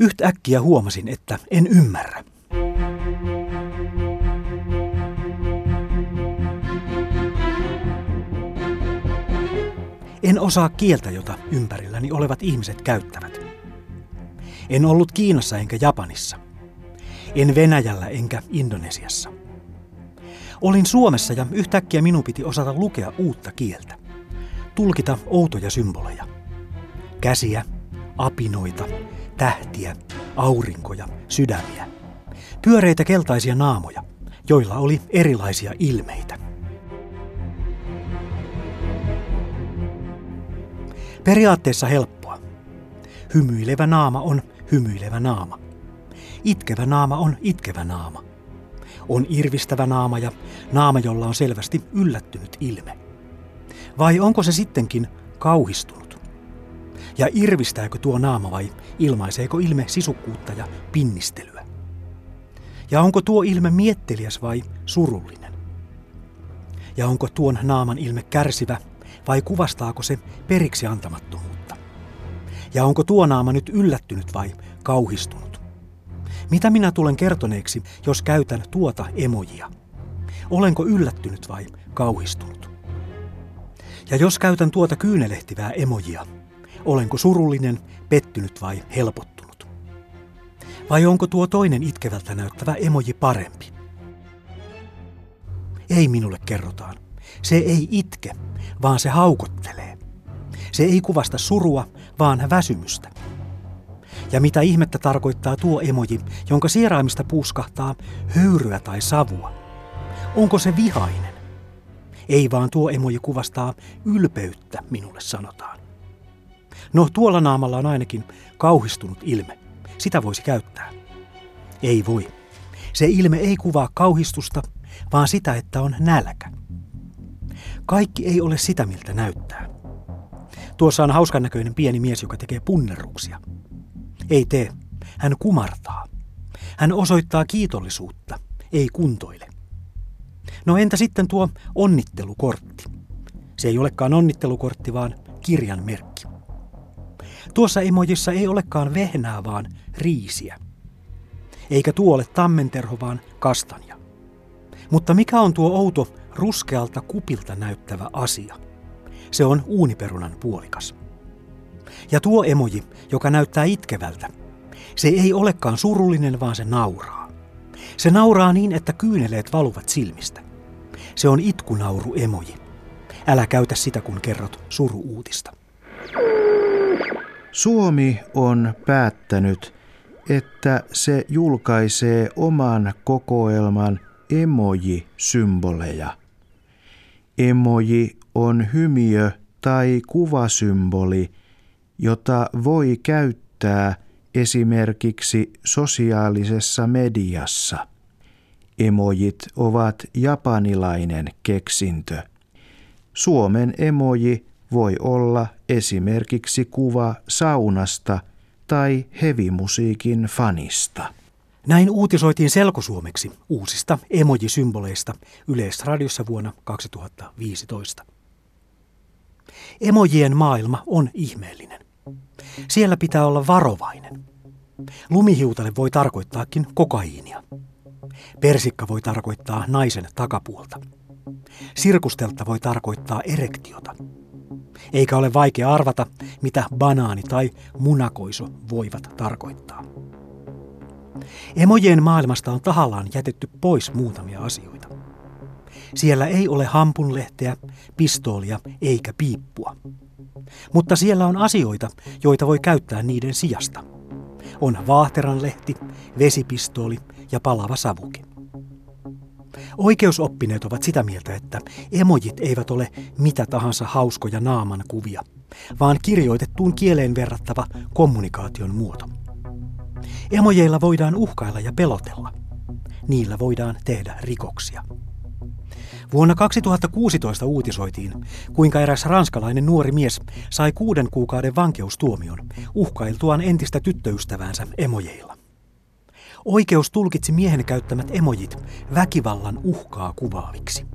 Yhtäkkiä huomasin, että en ymmärrä. En osaa kieltä, jota ympärilläni olevat ihmiset käyttävät. En ollut Kiinassa enkä Japanissa. En Venäjällä enkä Indonesiassa. Olin Suomessa ja yhtäkkiä minun piti osata lukea uutta kieltä. Tulkita outoja symboleja. Käsiä, apinoita, tähtiä, aurinkoja, sydämiä. Pyöreitä keltaisia naamoja, joilla oli erilaisia ilmeitä. Periaatteessa helppoa. Hymyilevä naama on hymyilevä naama. Itkevä naama on itkevä naama. On irvistävä naama ja naama, jolla on selvästi yllättynyt ilme. Vai onko se sittenkin kauhistunut? Ja irvistääkö tuo naama vai ilmaiseeko ilme sisukkuutta ja pinnistelyä? Ja onko tuo ilme mietteliäs vai surullinen? Ja onko tuon naaman ilme kärsivä vai kuvastaako se periksi antamattomuutta? Ja onko tuo naama nyt yllättynyt vai kauhistunut? Mitä minä tulen kertoneeksi, jos käytän tuota emojia? Olenko yllättynyt vai kauhistunut? Ja jos käytän tuota kyynelehtivää emojia, olenko surullinen, pettynyt vai helpottunut? Vai onko tuo toinen itkevältä näyttävä emoji parempi? Ei minulle kerrotaan. Se ei itke, vaan se haukottelee. Se ei kuvasta surua, vaan väsymystä. Ja mitä ihmettä tarkoittaa tuo emoji, jonka sieraimista puuskahtaa höyryä tai savua? Onko se vihainen? Ei vaan tuo emoji kuvastaa ylpeyttä, minulle sanotaan. No tuolla naamalla on ainakin kauhistunut ilme. Sitä voisi käyttää. Ei voi. Se ilme ei kuvaa kauhistusta, vaan sitä, että on nälkä. Kaikki ei ole sitä, miltä näyttää. Tuossa on hauskan näköinen pieni mies, joka tekee punnerruksia. Ei tee. Hän kumartaa. Hän osoittaa kiitollisuutta, ei kuntoile. No entä sitten tuo onnittelukortti? Se ei olekaan onnittelukortti, vaan kirjan merkki. Tuossa emojissa ei olekaan vehnää, vaan riisiä. Eikä tuo ole tammenterho, vaan kastanja. Mutta mikä on tuo outo ruskealta kupilta näyttävä asia? Se on uuniperunan puolikas. Ja tuo emoji, joka näyttää itkevältä, se ei olekaan surullinen, vaan se nauraa. Se nauraa niin, että kyyneleet valuvat silmistä. Se on itkunauru emoji. Älä käytä sitä, kun kerrot suruuutista. Suomi on päättänyt, että se julkaisee oman kokoelman emoji-symboleja. Emoji on hymiö tai kuvasymboli, jota voi käyttää esimerkiksi sosiaalisessa mediassa. Emojit ovat japanilainen keksintö. Suomen emoji voi olla esimerkiksi kuva saunasta tai hevimusiikin fanista. Näin uutisoitiin selkosuomeksi uusista emojisymboleista Yleisradiossa vuonna 2015. Emojien maailma on ihmeellinen. Siellä pitää olla varovainen. Lumihiutale voi tarkoittaakin kokaiinia. Persikka voi tarkoittaa naisen takapuolta. Sirkusteltta voi tarkoittaa erektiota. Eikä ole vaikea arvata, mitä banaani tai munakoiso voivat tarkoittaa. Emojien maailmasta on tahallaan jätetty pois muutamia asioita. Siellä ei ole hampunlehteä, pistoolia eikä piippua. Mutta siellä on asioita, joita voi käyttää niiden sijasta. On vaahteranlehti, vesipistooli ja palava savuki. Oikeusoppineet ovat sitä mieltä, että emojit eivät ole mitä tahansa hauskoja naaman kuvia, vaan kirjoitettuun kieleen verrattava kommunikaation muoto. Emojeilla voidaan uhkailla ja pelotella. Niillä voidaan tehdä rikoksia. Vuonna 2016 uutisoitiin, kuinka eräs ranskalainen nuori mies sai kuuden kuukauden vankeustuomion uhkailtuaan entistä tyttöystäväänsä emojeilla. Oikeus tulkitsi miehen käyttämät emojit väkivallan uhkaa kuvaaviksi.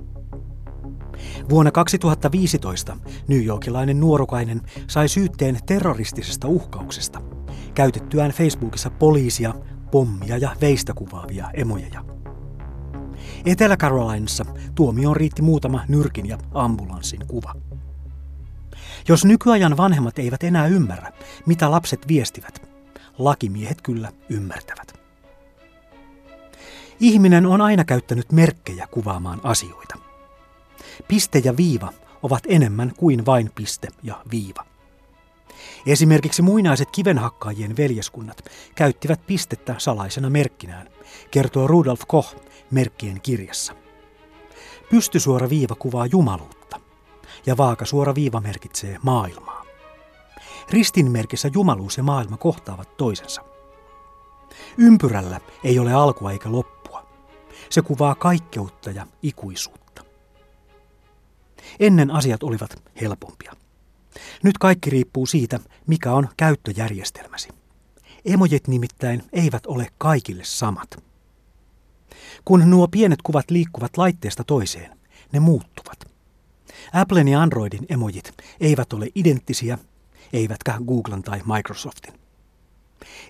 Vuonna 2015 New Yorkilainen nuorukainen sai syytteen terroristisesta uhkauksesta käytettyään Facebookissa poliisia, pommia ja veistä kuvaavia emojeja. Etelä-Carolinassa tuomioon riitti muutama nyrkin ja ambulanssin kuva. Jos nykyajan vanhemmat eivät enää ymmärrä, mitä lapset viestivät, lakimiehet kyllä ymmärtävät. Ihminen on aina käyttänyt merkkejä kuvaamaan asioita. Piste ja viiva ovat enemmän kuin vain piste ja viiva. Esimerkiksi muinaiset kivenhakkaajien veljeskunnat käyttivät pistettä salaisena merkkinään, kertoo Rudolf Koch merkkien kirjassa. Pystysuora viiva kuvaa jumaluutta ja vaakasuora viiva merkitsee maailmaa. Ristinmerkissä jumaluus ja maailma kohtaavat toisensa. Ympyrällä ei ole alkua eikä loppua. Se kuvaa kaikkeutta ja ikuisuutta. Ennen asiat olivat helpompia. Nyt kaikki riippuu siitä, mikä on käyttöjärjestelmäsi. Emojit nimittäin eivät ole kaikille samat. Kun nuo pienet kuvat liikkuvat laitteesta toiseen, ne muuttuvat. Applen ja Androidin emojit eivät ole identtisiä, eivätkä Googlen tai Microsoftin.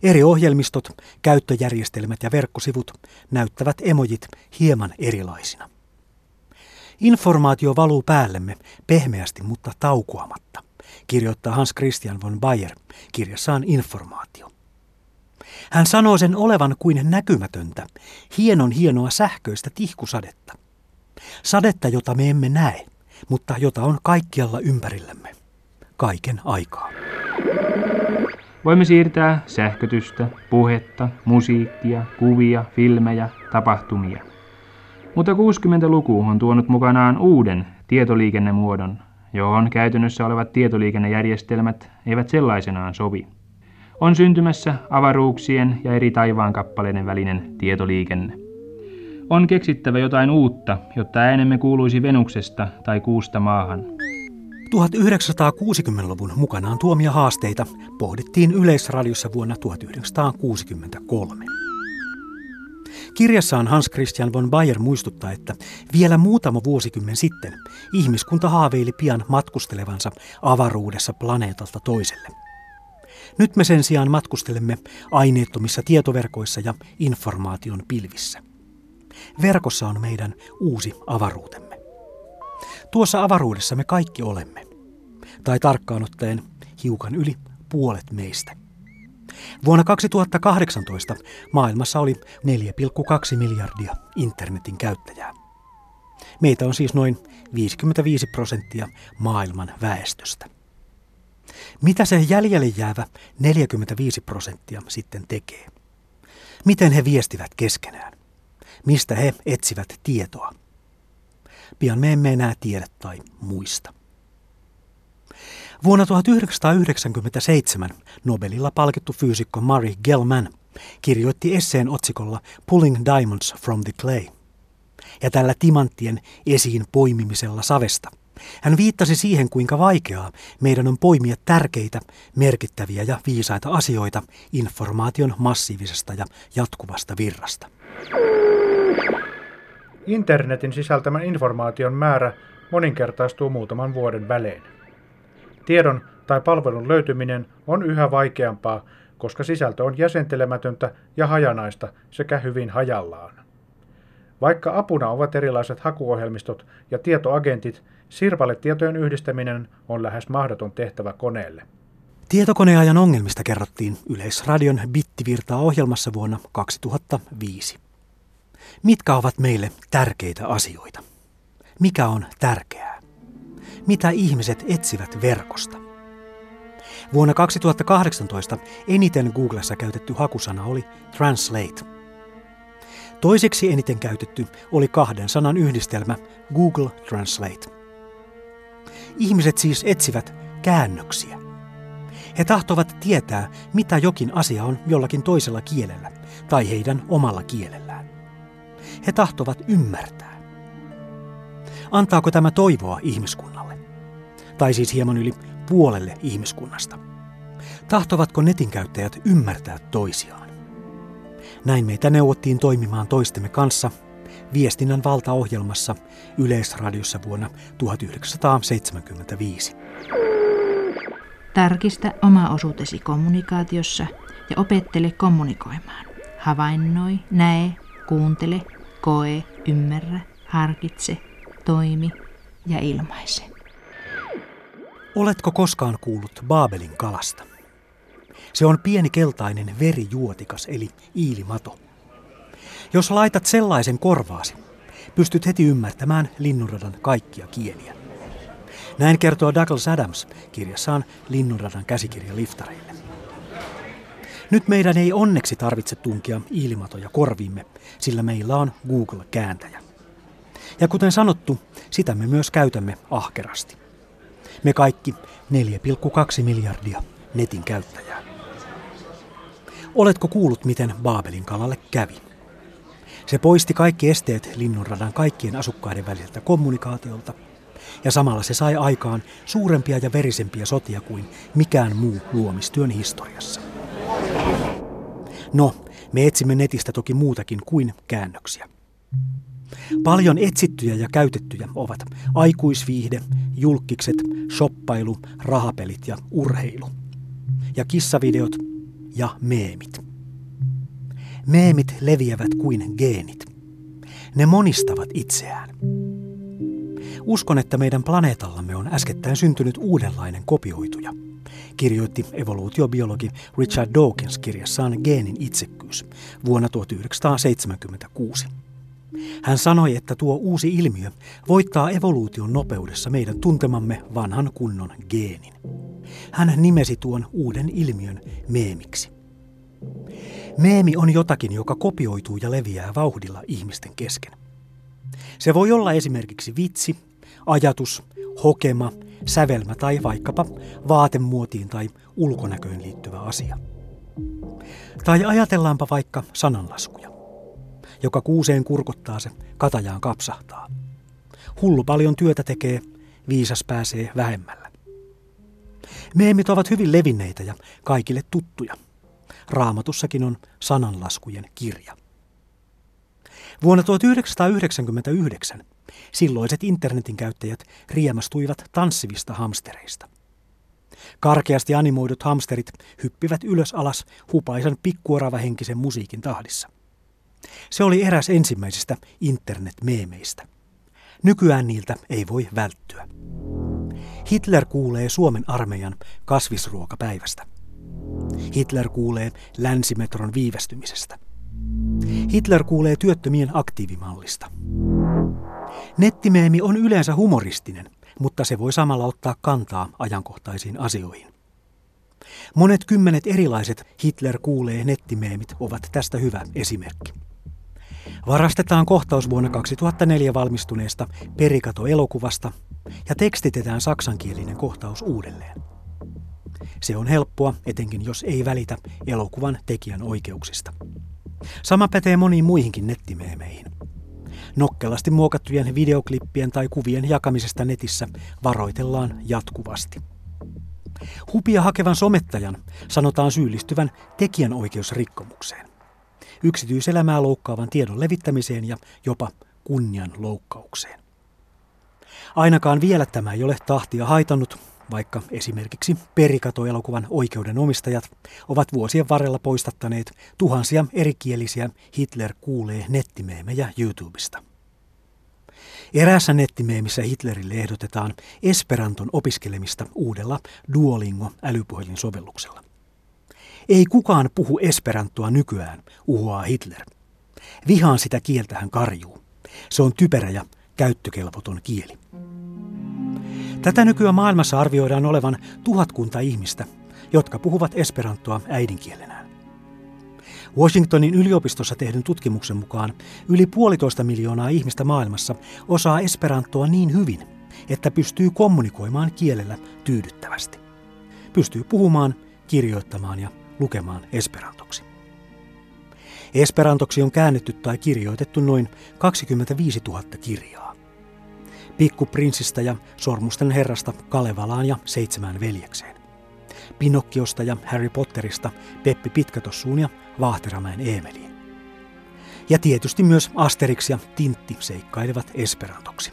Eri ohjelmistot, käyttöjärjestelmät ja verkkosivut näyttävät emojit hieman erilaisina. Informaatio valuu päällemme pehmeästi, mutta taukoamatta, kirjoittaa Hans Christian von Bayer kirjassaan Informaatio. Hän sanoo sen olevan kuin näkymätöntä, hienon hienoa sähköistä tihkusadetta. Sadetta, jota me emme näe, mutta jota on kaikkialla ympärillämme. Kaiken aikaa. Voimme siirtää sähkötystä, puhetta, musiikkia, kuvia, filmejä, tapahtumia. Mutta 60-luku on tuonut mukanaan uuden tietoliikennemuodon, johon käytännössä olevat tietoliikennejärjestelmät eivät sellaisenaan sovi. On syntymässä avaruuksien ja eri taivaankappaleiden välinen tietoliikenne. On keksittävä jotain uutta, jotta äänemme kuuluisi Venuksesta tai kuusta maahan. 1960-luvun mukanaan tuomia haasteita pohdittiin Yleisradiossa vuonna 1963. Kirjassaan Hans Christian von Bayer muistuttaa, että vielä muutama vuosikymmen sitten ihmiskunta haaveili pian matkustelevansa avaruudessa planeetalta toiselle. Nyt me sen sijaan matkustelemme aineettomissa tietoverkoissa ja informaation pilvissä. Verkossa on meidän uusi avaruutemme. Tuossa avaruudessa me kaikki olemme. Tai tarkkaan ottaen hiukan yli puolet meistä. Vuonna 2018 maailmassa oli 4,2 miljardia internetin käyttäjää. Meitä on siis noin 55 prosenttia maailman väestöstä. Mitä se jäljelle jäävä 45 prosenttia sitten tekee? Miten he viestivät keskenään? Mistä he etsivät tietoa? Pian me emme enää tiedä tai muista. Vuonna 1997 Nobelilla palkittu fyysikko Murray Gell-Mann kirjoitti esseen otsikolla Pulling Diamonds from the Clay. Ja tällä timanttien esiin poimimisella savesta hän viittasi siihen, kuinka vaikeaa meidän on poimia tärkeitä, merkittäviä ja viisaita asioita informaation massiivisesta ja jatkuvasta virrasta. Internetin sisältämän informaation määrä moninkertaistuu muutaman vuoden välein. Tiedon tai palvelun löytyminen on yhä vaikeampaa, koska sisältö on jäsentelemätöntä ja hajanaista sekä hyvin hajallaan. Vaikka apuna ovat erilaiset hakuohjelmistot ja tietoagentit, sirpaletietojen yhdistäminen on lähes mahdoton tehtävä koneelle. Tietokoneajan ongelmista kerrottiin Yleisradion Bittivirtaa ohjelmassa vuonna 2005. Mitkä ovat meille tärkeitä asioita? Mikä on tärkeää? Mitä ihmiset etsivät verkosta? Vuonna 2018 eniten Googlessa käytetty hakusana oli Translate. Toiseksi eniten käytetty oli kahden sanan yhdistelmä Google Translate. Ihmiset siis etsivät käännöksiä. He tahtovat tietää, mitä jokin asia on jollakin toisella kielellä tai heidän omalla kielellään. He tahtovat ymmärtää. Antaako tämä toivoa ihmiskunnalle? Tai siis hieman yli puolelle ihmiskunnasta. Tahtovatko netin käyttäjät ymmärtää toisiaan? Näin meitä neuvottiin toimimaan toistemme kanssa viestinnän valtaohjelmassa Yleisradiossa vuonna 1975. Tarkista oma osuutesi kommunikaatiossa ja opettele kommunikoimaan. Havainnoi, näe, kuuntele, koe, ymmärrä, harkitse, toimi ja ilmaise. Oletko koskaan kuullut Baabelin kalasta? Se on pieni keltainen verijuotikas eli iilimato. Jos laitat sellaisen korvaasi, pystyt heti ymmärtämään linnunradan kaikkia kieliä. Näin kertoo Douglas Adams kirjassaan Linnunradan käsikirja liftareille. Nyt meidän ei onneksi tarvitse tunkia iilimatoja korviimme, sillä meillä on Google-kääntäjä. Ja kuten sanottu, sitä me myös käytämme ahkerasti. Me kaikki 4,2 miljardia netin käyttäjää. Oletko kuullut, miten Baabelin kalalle kävi? Se poisti kaikki esteet linnunradan kaikkien asukkaiden väliltä kommunikaatiolta, ja samalla se sai aikaan suurempia ja verisempiä sotia kuin mikään muu luomistyön historiassa. No, me etsimme netistä toki muutakin kuin käännöksiä. Paljon etsittyjä ja käytettyjä ovat aikuisviihde, julkikset, shoppailu, rahapelit ja urheilu. Ja kissavideot ja meemit. Meemit leviävät kuin geenit. Ne monistavat itseään. Uskon, että meidän planeetallamme on äskettäin syntynyt uudenlainen kopioituja, kirjoitti evoluutiobiologi Richard Dawkins kirjassaan Geenin itsekkyys vuonna 1976. Hän sanoi, että tuo uusi ilmiö voittaa evoluution nopeudessa meidän tuntemamme vanhan kunnon geenin. Hän nimesi tuon uuden ilmiön meemiksi. Meemi on jotakin, joka kopioituu ja leviää vauhdilla ihmisten kesken. Se voi olla esimerkiksi vitsi, ajatus, hokema, sävelmä tai vaikkapa vaatemuotiin tai ulkonäköön liittyvä asia. Tai ajatellaanpa vaikka sananlaskuja. Joka kuuseen kurkottaa se, katajaan kapsahtaa. Hullu paljon työtä tekee, viisas pääsee vähemmällä. Meemit ovat hyvin levinneitä ja kaikille tuttuja. Raamatussakin on sananlaskujen kirja. Vuonna 1999 silloiset internetin käyttäjät riemastuivat tanssivista hamstereista. Karkeasti animoidut hamsterit hyppivät ylös alas hupaisen pikkuoravahenkisen musiikin tahdissa. Se oli eräs ensimmäisistä internet-meemeistä. Nykyään niiltä ei voi välttyä. Hitler kuulee Suomen armeijan kasvisruokapäivästä. Hitler kuulee länsimetron viivästymisestä. Hitler kuulee työttömien aktiivimallista. Nettimeemi on yleensä humoristinen, mutta se voi samalla ottaa kantaa ajankohtaisiin asioihin. Monet kymmenet erilaiset Hitler kuulee nettimeemit ovat tästä hyvä esimerkki. Varastetaan kohtaus vuonna 2004 valmistuneesta Perikato-elokuvasta ja tekstitetään saksankielinen kohtaus uudelleen. Se on helppoa, etenkin jos ei välitä elokuvan tekijän oikeuksista. Sama pätee moniin muihinkin nettimeemeihin. Nokkelasti muokattujen videoklippien tai kuvien jakamisesta netissä varoitellaan jatkuvasti. Hupia hakevan somettajan sanotaan syyllistyvän tekijänoikeusrikkomukseen, yksityiselämää loukkaavan tiedon levittämiseen ja jopa kunnian loukkaukseen. Ainakaan vielä tämä ei ole tahtia haitannut, vaikka esimerkiksi Perikato-elokuvan oikeudenomistajat ovat vuosien varrella poistattaneet tuhansia erikielisiä Hitler kuulee nettimeemejä YouTubesta. Eräässä nettimeemissä Hitlerille ehdotetaan Esperanton opiskelemista uudella Duolingo-älypuhelinsovelluksella. Ei kukaan puhu Esperantoa nykyään, uhoaa Hitler. Vihaan sitä kieltä hän karjuu. Se on typerä ja käyttökelvoton kieli. Tätä nykyään maailmassa arvioidaan olevan tuhatkunta ihmistä, jotka puhuvat esperantoa äidinkielenään. Washingtonin yliopistossa tehdyn tutkimuksen mukaan yli puolitoista miljoonaa ihmistä maailmassa osaa esperantoa niin hyvin, että pystyy kommunikoimaan kielellä tyydyttävästi. Pystyy puhumaan, kirjoittamaan ja lukemaan esperantoksi. Esperantoksi on käännetty tai kirjoitettu noin 25 000 kirjaa. Pikkuprinsistä ja Sormusten herrasta Kalevalaan ja Seitsemään veljekseen. Pinokkiosta ja Harry Potterista Peppi Pitkätossuun ja Vaahteramäen Eemeliin. Ja tietysti myös Asterix ja Tintti seikkailevat esperantoksi.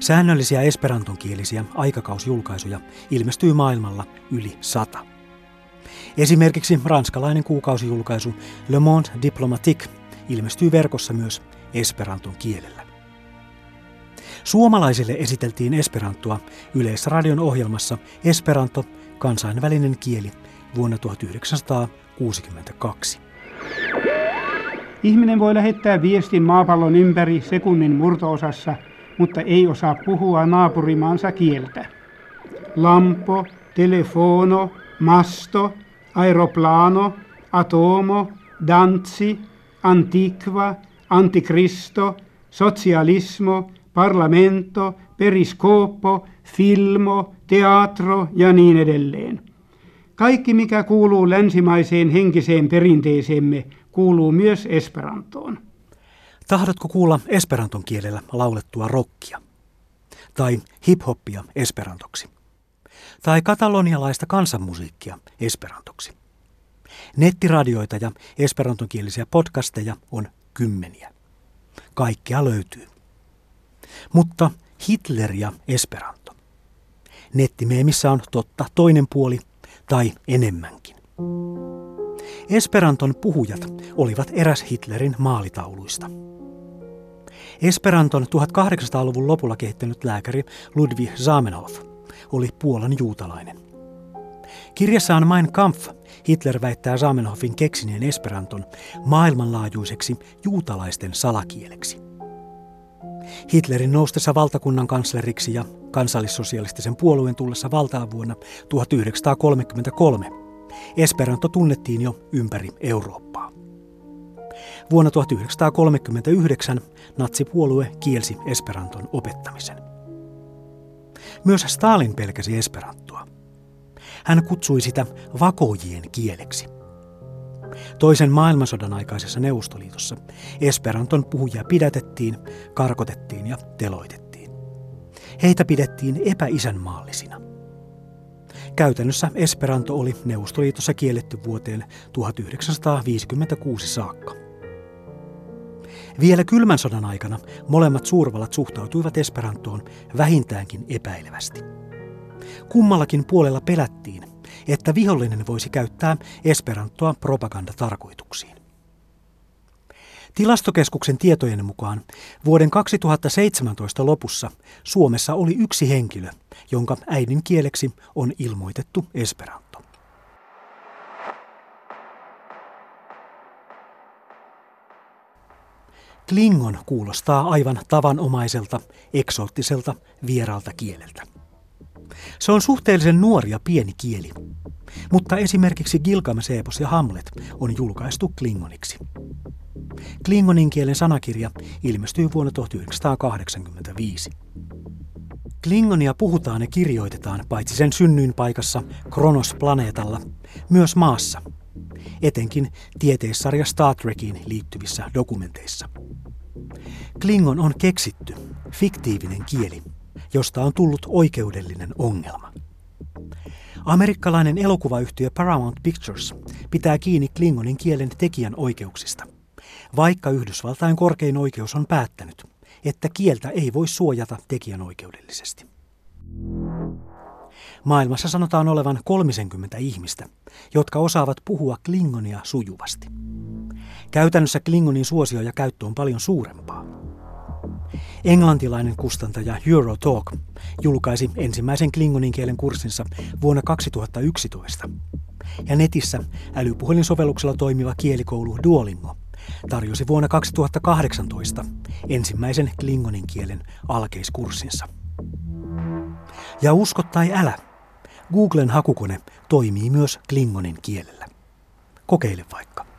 Säännöllisiä esperantonkielisiä aikakausjulkaisuja ilmestyy maailmalla yli sata. Esimerkiksi ranskalainen kuukausijulkaisu Le Monde Diplomatique ilmestyy verkossa myös esperanton kielellä. Suomalaisille esiteltiin esperantoa Yleisradion ohjelmassa Esperanto, kansainvälinen kieli, vuonna 1962. Ihminen voi lähettää viestin maapallon ympäri sekunnin murtoosassa, mutta ei osaa puhua naapurimaansa kieltä. Lampo, telefono, masto, aeroplano, atomo, danzi, antiqua, antikristo, socialismo, parlamento, periskooppo, filmo, teatro ja niin edelleen. Kaikki, mikä kuuluu länsimaiseen henkiseen perinteeseemme, kuuluu myös esperantoon. Tahdotko kuulla esperanton kielellä laulettua rockia? Tai hiphoppia esperantoksi? Tai katalonialaista kansanmusiikkia esperantoksi? Nettiradioita ja esperantonkielisiä podcasteja on kymmeniä. Kaikkea löytyy. Mutta Hitler ja Esperanto. Nettimeemissä on totta toinen puoli tai enemmänkin. Esperanton puhujat olivat eräs Hitlerin maalitauluista. Esperanton 1800-luvun lopulla kehittänyt lääkäri Ludwig Zamenhof oli Puolan juutalainen. Kirjassaan Mein Kampf Hitler väittää Zamenhofin keksineen Esperanton maailmanlaajuiseksi juutalaisten salakieleksi. Hitlerin noustessa valtakunnan kansleriksi ja kansallissosialistisen puolueen tullessa valtaan vuonna 1933 Esperanto tunnettiin jo ympäri Eurooppaa. Vuonna 1939 natsipuolue kielsi Esperanton opettamisen. Myös Stalin pelkäsi Esperantoa. Hän kutsui sitä vakoojien kieleksi. Toisen maailmansodan aikaisessa Neuvostoliitossa Esperanton puhujia pidätettiin, karkotettiin ja teloitettiin. Heitä pidettiin epäisänmaallisina. Käytännössä Esperanto oli Neuvostoliitossa kielletty vuoteen 1956 saakka. Vielä kylmän sodan aikana molemmat suurvallat suhtautuivat Esperantoon vähintäänkin epäilevästi. Kummallakin puolella pelättiin, että vihollinen voisi käyttää Esperantoa propagandatarkoituksiin. Tilastokeskuksen tietojen mukaan vuoden 2017 lopussa Suomessa oli yksi henkilö, jonka äidinkieleksi on ilmoitettu Esperanto. Klingon kuulostaa aivan tavanomaiselta, eksoottiselta, vieraalta kieleltä. Se on suhteellisen nuori ja pieni kieli, mutta esimerkiksi Gilgamesh-epos ja Hamlet on julkaistu klingoniksi. Klingonin kielen sanakirja ilmestyi vuonna 1985. Klingonia puhutaan ja kirjoitetaan paitsi sen synnyinpaikassa Kronos-planeetalla, myös maassa, etenkin tieteissarja Star Trekiin liittyvissä dokumenteissa. Klingon on keksitty, fiktiivinen kieli, josta on tullut oikeudellinen ongelma. Amerikkalainen elokuvayhtiö Paramount Pictures pitää kiinni Klingonin kielen tekijän oikeuksista, vaikka Yhdysvaltain korkein oikeus on päättänyt, että kieltä ei voi suojata tekijänoikeudellisesti. Maailmassa sanotaan olevan 30 ihmistä, jotka osaavat puhua klingonia sujuvasti. Käytännössä klingonin suosio ja käyttö on paljon suurempaa. Englantilainen kustantaja Eurotalk julkaisi ensimmäisen klingonin kielen kurssinsa vuonna 2011. Ja netissä älypuhelinsovelluksella toimiva kielikoulu Duolingo tarjosi vuonna 2018 ensimmäisen klingonin kielen alkeiskurssinsa. Ja usko tai älä, Googlen hakukone toimii myös klingonin kielellä. Kokeile vaikka.